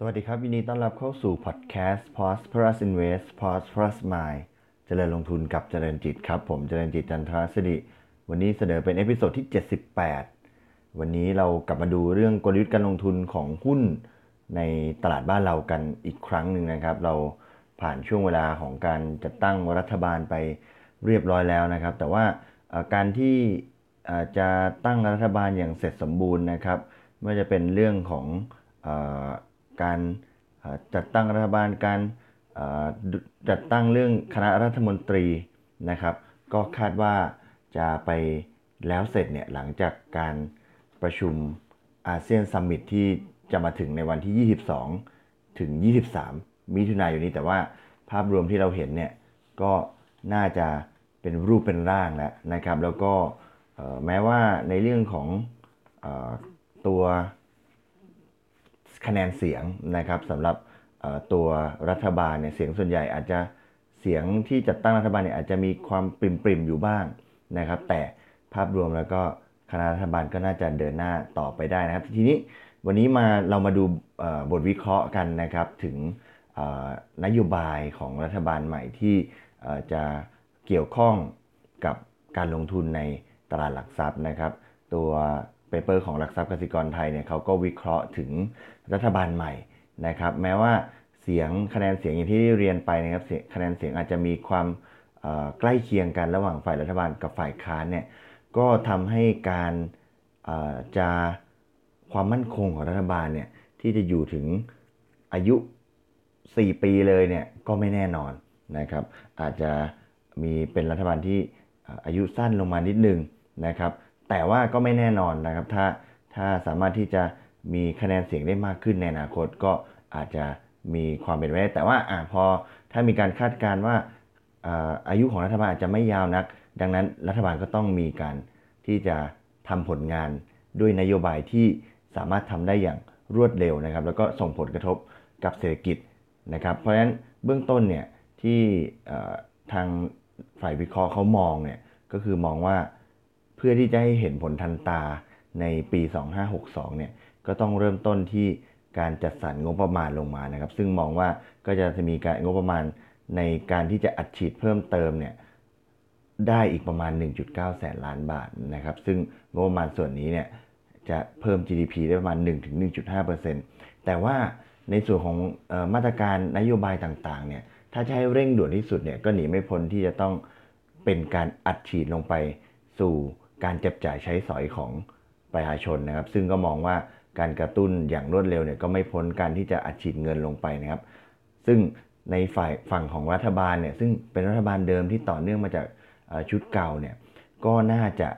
สวัสดีครับยินดีต้อนรับเข้าสู่พอดแคสต์ Prosperous Invest Prosperous Mind เจริญลงทุนกับเจริญจิตครับ ผมเจริญจิตจันทรสิริวันนี้เสนอเป็น episode ที่ 78 วันนี้เรากลับมาดูเรื่องกลยุทธ์การลงทุนของหุ้นในตลาดบ้านเรากันอีกครั้งหนึ่งนะครับ เราผ่านช่วงเวลาของการจัดตั้งรัฐบาลไปเรียบร้อยแล้วนะครับ แต่ว่าการที่จะตั้งรัฐบาลอย่างเสร็จสมบูรณ์นะครับไม่ว่าจะเป็นเรื่องของ การจัดตั้งรัฐบาลการจัดตั้งเรื่องคณะรัฐมนตรีนะครับ ก็คาดว่าจะไปแล้วเสร็จเนี่ยหลังจากการประชุมอาเซียน summit ที่จะมาถึงในวันที่ 22 ถึง 23 มิถุนายนนี้แต่ว่าภาพรวมที่เราเห็นเนี่ยก็น่าจะเป็นรูปเป็นร่างแล้วนะครับ แล้วก็แม้ว่าในเรื่องของตัว คะแนนเสียงนะครับสำหรับตัวรัฐบาลเนี่ยเสียงส่วนใหญ่อาจจะเสียงที่จัดตั้งรัฐบาลเนี่ยอาจจะมีความปริมปริมอยู่บ้างนะครับ แต่ภาพรวมแล้วก็คณะรัฐบาลก็น่าจะเดินหน้าต่อไปได้นะครับ ทีนี้วันนี้มาเรามาดูบทวิเคราะห์กันนะครับถึงนโยบายของรัฐบาลใหม่ที่จะเกี่ยวข้องกับการลงทุนในตลาดหลักทรัพย์นะครับ ตัว paper ของหลักทรัพย์กสิกรไทยเนี่ยเขาก็วิเคราะห์ถึงรัฐบาลใหม่นะครับ แม้ว่าเสียงคะแนนเสียงอย่างที่เรียนไปนะครับคะแนนเสียงอาจจะมีความใกล้เคียงกันระหว่างฝ่ายรัฐบาลกับฝ่ายค้านเนี่ยก็ทำให้การจะความมั่นคงของรัฐบาลเนี่ยที่จะอยู่ถึงอายุ 4 ปีเลยเนี่ยก็ไม่แน่นอนนะครับ อาจจะมีเป็นรัฐบาลที่อายุสั้นลงมานิดนึงนะครับ แต่ว่าก็ไม่แน่นอนนะครับ ถ้าถ้าสามารถที่จะมีคะแนนเสียงได้มากขึ้นในอนาคตก็อาจจะมีความเป็นไปได้ แต่ว่าอ่าพอถ้ามีการคาดการณ์ว่าอายุของรัฐบาลอาจจะไม่ยาวนัก ดังนั้นรัฐบาลก็ต้องมีการที่จะทำผลงานด้วยนโยบายที่สามารถทำได้อย่างรวดเร็วนะครับ แล้วก็ส่งผลกระทบกับเศรษฐกิจนะครับ เพราะฉะนั้นเบื้องต้นเนี่ยที่ทางฝ่ายวิเคราะห์เขามองเนี่ยก็คือมองว่า เพื่อที่จะให้เห็นผลทันตาในปี 2562 เนี่ย ก็ต้องเริ่มต้นที่การจัดสรรงบประมาณลงมานะครับ ซึ่งมองว่าก็จะมีการงบประมาณในการที่จะอัดฉีดเพิ่มเติมเนี่ยได้อีกประมาณ 1.9 แสนล้านบาทนะครับ ซึ่งงบประมาณส่วนนี้เนี่ยจะเพิ่ม GDP ได้ประมาณ 1-1.5%แต่ว่าในส่วนของออมาตรการนโยบายต่างๆ เนี่ย ถ้าจะให้เร่งด่วนที่สุดเนี่ย ก็หนีไม่พ้นที่จะต้องเป็นการอัดฉีดลงไปสู่ การจับจ่ายใช้สอยของประชาชนนะครับ ซึ่งก็มองว่าการกระตุ้นอย่างรวดเร็วเนี่ยก็ไม่พ้นการที่จะอัดฉีดเงินลงไปนะครับ ซึ่งในฝ่ายฝั่งของรัฐบาลเนี่ยซึ่งเป็นรัฐบาลเดิมที่ต่อเนื่องมาจากชุดเก่าเนี่ยก็น่าจะ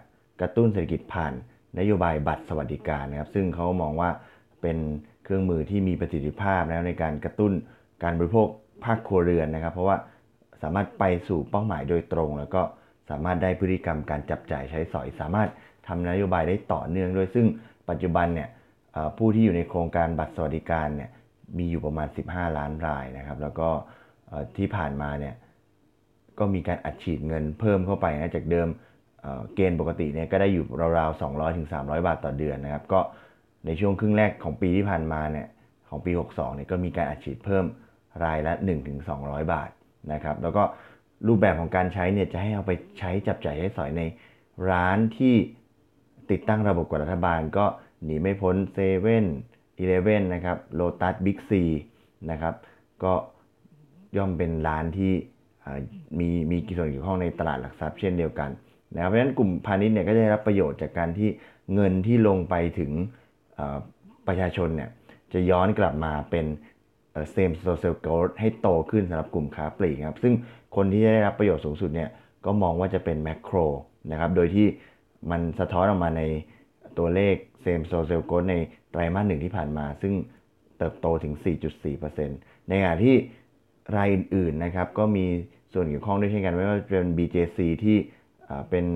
กระตุ้นเศรษฐกิจผ่านนโยบายบัตรสวัสดิการนะครับ ซึ่งเขามองว่าเป็นเครื่องมือที่มีประสิทธิภาพแล้วในการกระตุ้นการบริโภคภาคครัวเรือนนะครับ เพราะว่าสามารถไปสู่เป้าหมายโดยตรงแล้วก็ สามารถได้พฤติกรรมการจับจ่ายใช้สอย สามารถทำนโยบายได้ต่อเนื่องด้วย ซึ่งปัจจุบันเนี่ยผู้ที่อยู่ในโครงการบัตรสวัสดิการเนี่ยมีอยู่ประมาณ 15 ล้านรายนะครับ แล้วก็ที่ผ่านมาเนี่ยก็มีการอัดฉีดเงินเพิ่มเข้าไปนะจากเดิมเกณฑ์ปกติเนี่ยก็ได้อยู่ราวๆ 200ถึง300 บาทต่อเดือนนะครับ ก็ในช่วงครึ่งแรกของปีที่ผ่านมาเนี่ยของปี 62เนี่ยก็มีการอัดฉีดเพิ่มรายละ1ถึง200 บาทนะครับ แล้วก็ รูปแบบของการใช้เนี่ยจะให้เอาไปใช้จับจ่ายใช้สอยในร้านที่ติดตั้งระบบกวดรัฐบาลก็หนีไม่พ้นเซเว่นอีเลฟเว่นนะครับโลตัสบิ๊กซีนะครับก็ย่อมเป็นร้านที่มีมีกิจส่วนเกี่ยวข้องในตลาดหลักทรัพย์เช่นเดียวกันนะครับเพราะฉะนั้นกลุ่มพาณิชย์เนี่ยก็จะได้รับประโยชน์จากการที่เงินที่ลงไปถึงประชาชนเนี่ยจะย้อนกลับมาเป็น same store sale growth ให้โตขึ้นสำหรับกลุ่มค้าปลีกครับ ซึ่งคนที่ได้รับประโยชน์สูงสุดเนี่ยก็มองว่าจะเป็นแม็คโครนะครับโดยที่มันสะท้อนออกมาในตัวเลข same store sale growth ในไตรมาสหนึ่งที่ผ่านมา ซึ่งเติบโตถึง 4.4%ในขณะที่รายอื่นๆนะครับก็มีส่วนเกี่ยวข้องด้วยเช่นกันไม่ว่าจะเป็น BJC ที่เป็น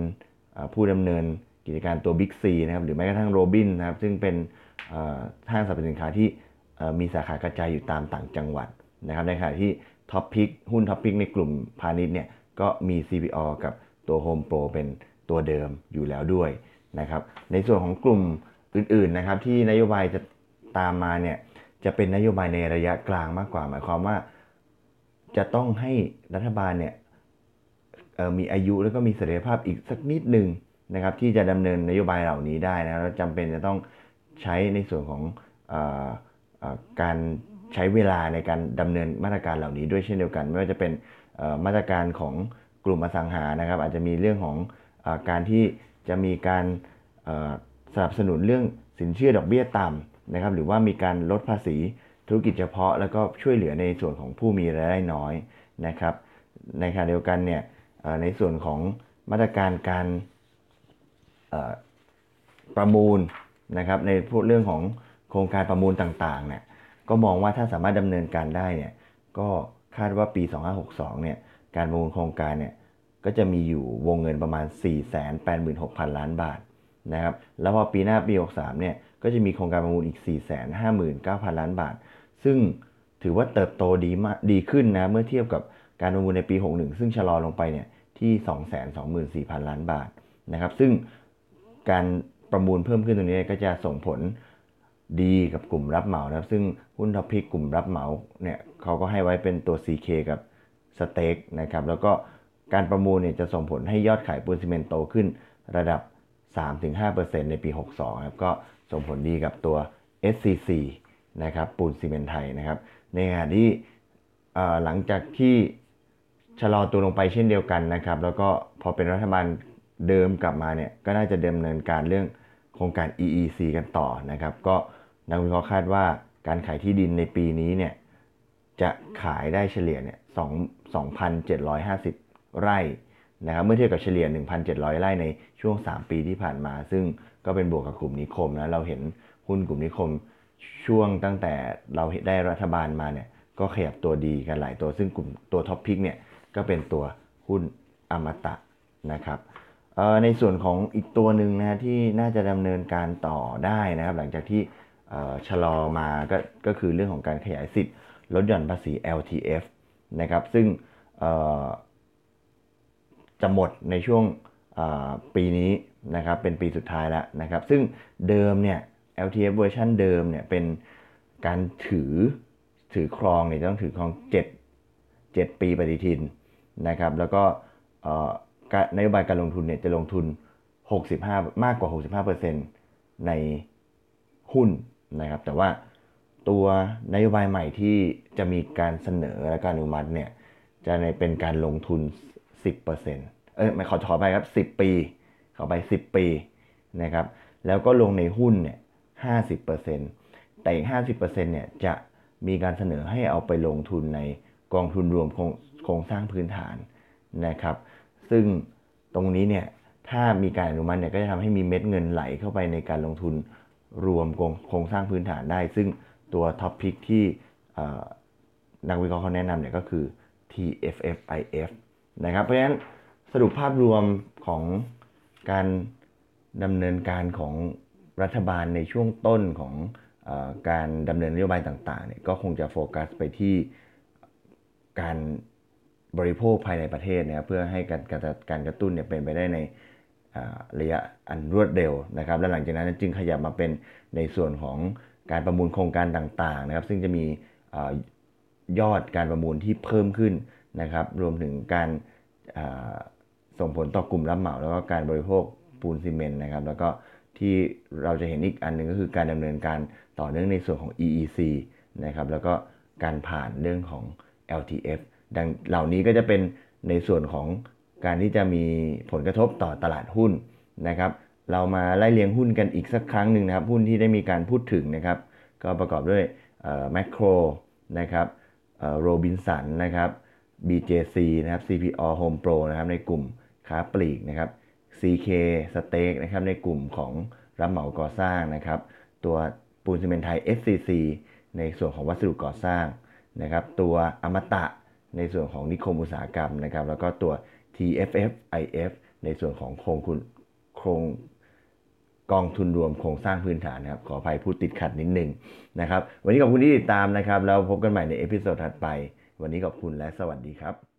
ผู้ดำเนินกิจการตัว Big C นะครับหรือแม้กระทั่งโรบินนะครับซึ่งเป็นห้างสรรพสินค้าที่ มีสาขากระจายอยู่ตามต่างจังหวัดนะครับในขณะที่ท็อปพิกหุ้นท็อปพิกในกลุ่มพาณิชย์เนี่ยก็มี CPO กับตัว Home Pro เป็นตัวเดิมอยู่แล้วด้วยนะครับในส่วนของกลุ่มอื่นๆนะครับที่นโยบายจะตามมาเนี่ยจะเป็นนโยบายในระยะกลางมากกว่า หมายความว่า จะต้องให้รัฐบาลเนี่ยมีอายุแล้วก็มีเสถียรภาพอีกสักนิดหนึ่งนะครับที่จะดำเนินนโยบายเหล่านี้ได้นะแล้วจำเป็นจะต้องใช้ในส่วนของอ การใช้เวลาในการดำเนินมาตรการเหล่านี้ด้วยเช่นเดียวกัน ไม่ว่าจะเป็นมาตรการของกลุ่มอสังหานะครับ อาจจะมีเรื่องของอการที่จะมีการสนับสนุนเรื่องสินเชื่อดอกเบี้ยต่ำนะครับ หรือว่ามีการลดภาษีธุรกิจเฉพาะ แล้วก็ช่วยเหลือในส่วนของผู้มีรายได้น้อยนะครับ ในขณะเดียวกันเนี่ยในส่วนของมาตรการการประมูลนะครับในพวกเรื่องของ ครงการประมูลต่างๆเนี่ยก็มองว่าถ้าสามารถดำเนินการได้เนี่ยก็คาดว่าปี 2562เนี่ยการประมูลโครงการเนี่ยก็จะมีอยู่วงเงินประมาณ 486,000 ล้านบาทนะครับแล้วพอปีหน้าปี63เนี่ยก็จะมีโครงการประมูลอีก 459,000 ล้านบาท ซึ่งถือว่าเติบโตดีมากดีขึ้นนะเมื่อเทียบกับการประมูลในปี 61 ซึ่งชะลอลงไปเนี่ยที่ 224,000 ล้านบาทนะครับซึ่งการประมูลเพิ่มขึ้นตรงนี้ก็จะส่งผล ดีกับกลุ่มรับเหมานะครับ ซึ่งหุ้น top pick กลุ่มรับเหมาเนี่ยเขาก็ให้ไว้เป็นตัว CK กับ STEC นะครับแล้วก็การประมูลเนี่ยจะส่งผลให้ยอดขายปูนซีเมนต์โตขึ้นระดับ 3-5%ในปี 62ครับก็ส่งผลดีกับตัว SCC นะครับปูนซีเมนต์ไทยนะครับ ในขณะที่หลังจากที่ชะลอตัวลงไปเช่นเดียวกันนะครับ แล้วก็พอเป็นรัฐบาลเดิมกลับมาเนี่ยก็น่าจะดำเนินการเรื่องโครงการ EEC กันต่อนะครับ ก็ นักวิเคราะห์คาดว่าการขายที่ดินในปีนี้เนี่ยจะขายได้เฉลี่ยเนี่ย2,750ไร่นะครับเมื่อเทียบกับเฉลี่ย 1,700 ไร่ในช่วง 3 ปีที่ผ่านมา ซึ่งก็เป็นบวกกับกลุ่มนิคมนะเราเห็นหุ้นกลุ่มนิคมช่วงตั้งแต่เราได้รัฐบาลมาเนี่ยก็ขยับตัวดีกันหลายตัว ซึ่งกลุ่มตัว top pick เนี่ยก็เป็นตัวหุ้นอมตะนะครับในส่วนของอีกตัวหนึ่งนะที่น่าจะดำเนินการต่อได้นะครับ หลังจากที่ ชะลอมาก็ก็คือเรื่องของการขยายสิทธิ์ลดหย่อนภาษี LTF นะครับ ซึ่งจะหมดในช่วงปีนี้นะครับ เป็นปีสุดท้ายแล้วนะครับ ซึ่งเดิมเนี่ย LTF เวอร์ชันเดิมเนี่ยเป็นการถือถือครองเนี่ยต้องถือครอง 7 7 ปีปฏิทินนะครับ แล้วก็นโยบายการลงทุนเนี่ยจะลงทุน 65 มากกว่า 65%ในหุ้น นะครับ แต่ว่าตัวนโยบายใหม่ที่จะมีการเสนอและการอนุมัติเนี่ยจะในเป็นการลงทุน 10%เอ้ยไม่ขอขอไปครับ 10 ปี ขอไป 10 ปีนะครับ แล้วก็ลงในหุ้นเนี่ย50%แต่อีก 50%เนี่ยจะมีการเสนอให้เอาไปลงทุนในกองทุนรวมโครงสร้างพื้นฐานนะครับ ซึ่งตรงนี้เนี่ยถ้ามีการอนุมัติเนี่ยก็จะทำให้มีเม็ดเงินไหลเข้าไปในการลงทุน รวมโครงสร้างพื้นฐานได้ ซึ่งตัวท็อปพิกที่นักวิเคราะห์เขาแนะนำเนี่ยก็คือ TFFIF นะครับเพราะฉะนั้นสรุปภาพรวมของการดำเนินการของรัฐบาลในช่วงต้นของอการดำเนินนโยบายต่างๆเนี่ยก็คงจะโฟกัสไปที่การบริโภคภายในประเทศนะครับเพื่อให้การการกระตุ้นเนี่ยเป็นไปได้ใน ระยะอันรวดเร็วนะครับ และหลังจากนั้นจึงขยับมาเป็นในส่วนของการประมูลโครงการต่างๆนะครับ ซึ่งจะมียอดการประมูลที่เพิ่มขึ้นนะครับ รวมถึงการส่งผลต่อกลุ่มรับเหมาแล้วก็การบริโภคปูนซีเมนต์นะครับ แล้วก็ที่เราจะเห็นอีกอันหนึ่งก็คือการดำเนินการต่อเนื่องในส่วนของ EEC นะครับ แล้วก็การผ่านเรื่องของ LTF ดังเหล่านี้ก็จะเป็นในส่วนของ การที่จะมีผลกระทบต่อตลาดหุ้นนะครับ เรามาไล่เลียงหุ้นกันอีกสักครั้งหนึ่งนะครับ หุ้นที่ได้มีการพูดถึงนะครับ ก็ประกอบด้วยแมคโครนะครับโรบินสันนะครับ BJC นะครับ CPO Home Pro นะครับในกลุ่มค้าปลีกนะครับ CK Steak นะครับในกลุ่มของรับเหมาก่อสร้างนะครับ ตัวปูนซีเมนไทย SCC ในส่วนของวัสดุก่อสร้างนะครับ ตัวอมตะในส่วนของนิคมอุตสาหกรรมนะครับ แล้วก็ตัว TFFIF ในส่วนของโครงคุณโครงกองทุนรวมโครงสร้างพื้นฐานนะครับ ขออภัยพูดติดขัดนิดนึงนะครับ วันนี้ขอบคุณที่ติดตามนะครับ แล้วพบกันใหม่ใน episode ถัดไป วันนี้ขอบคุณและสวัสดีครับ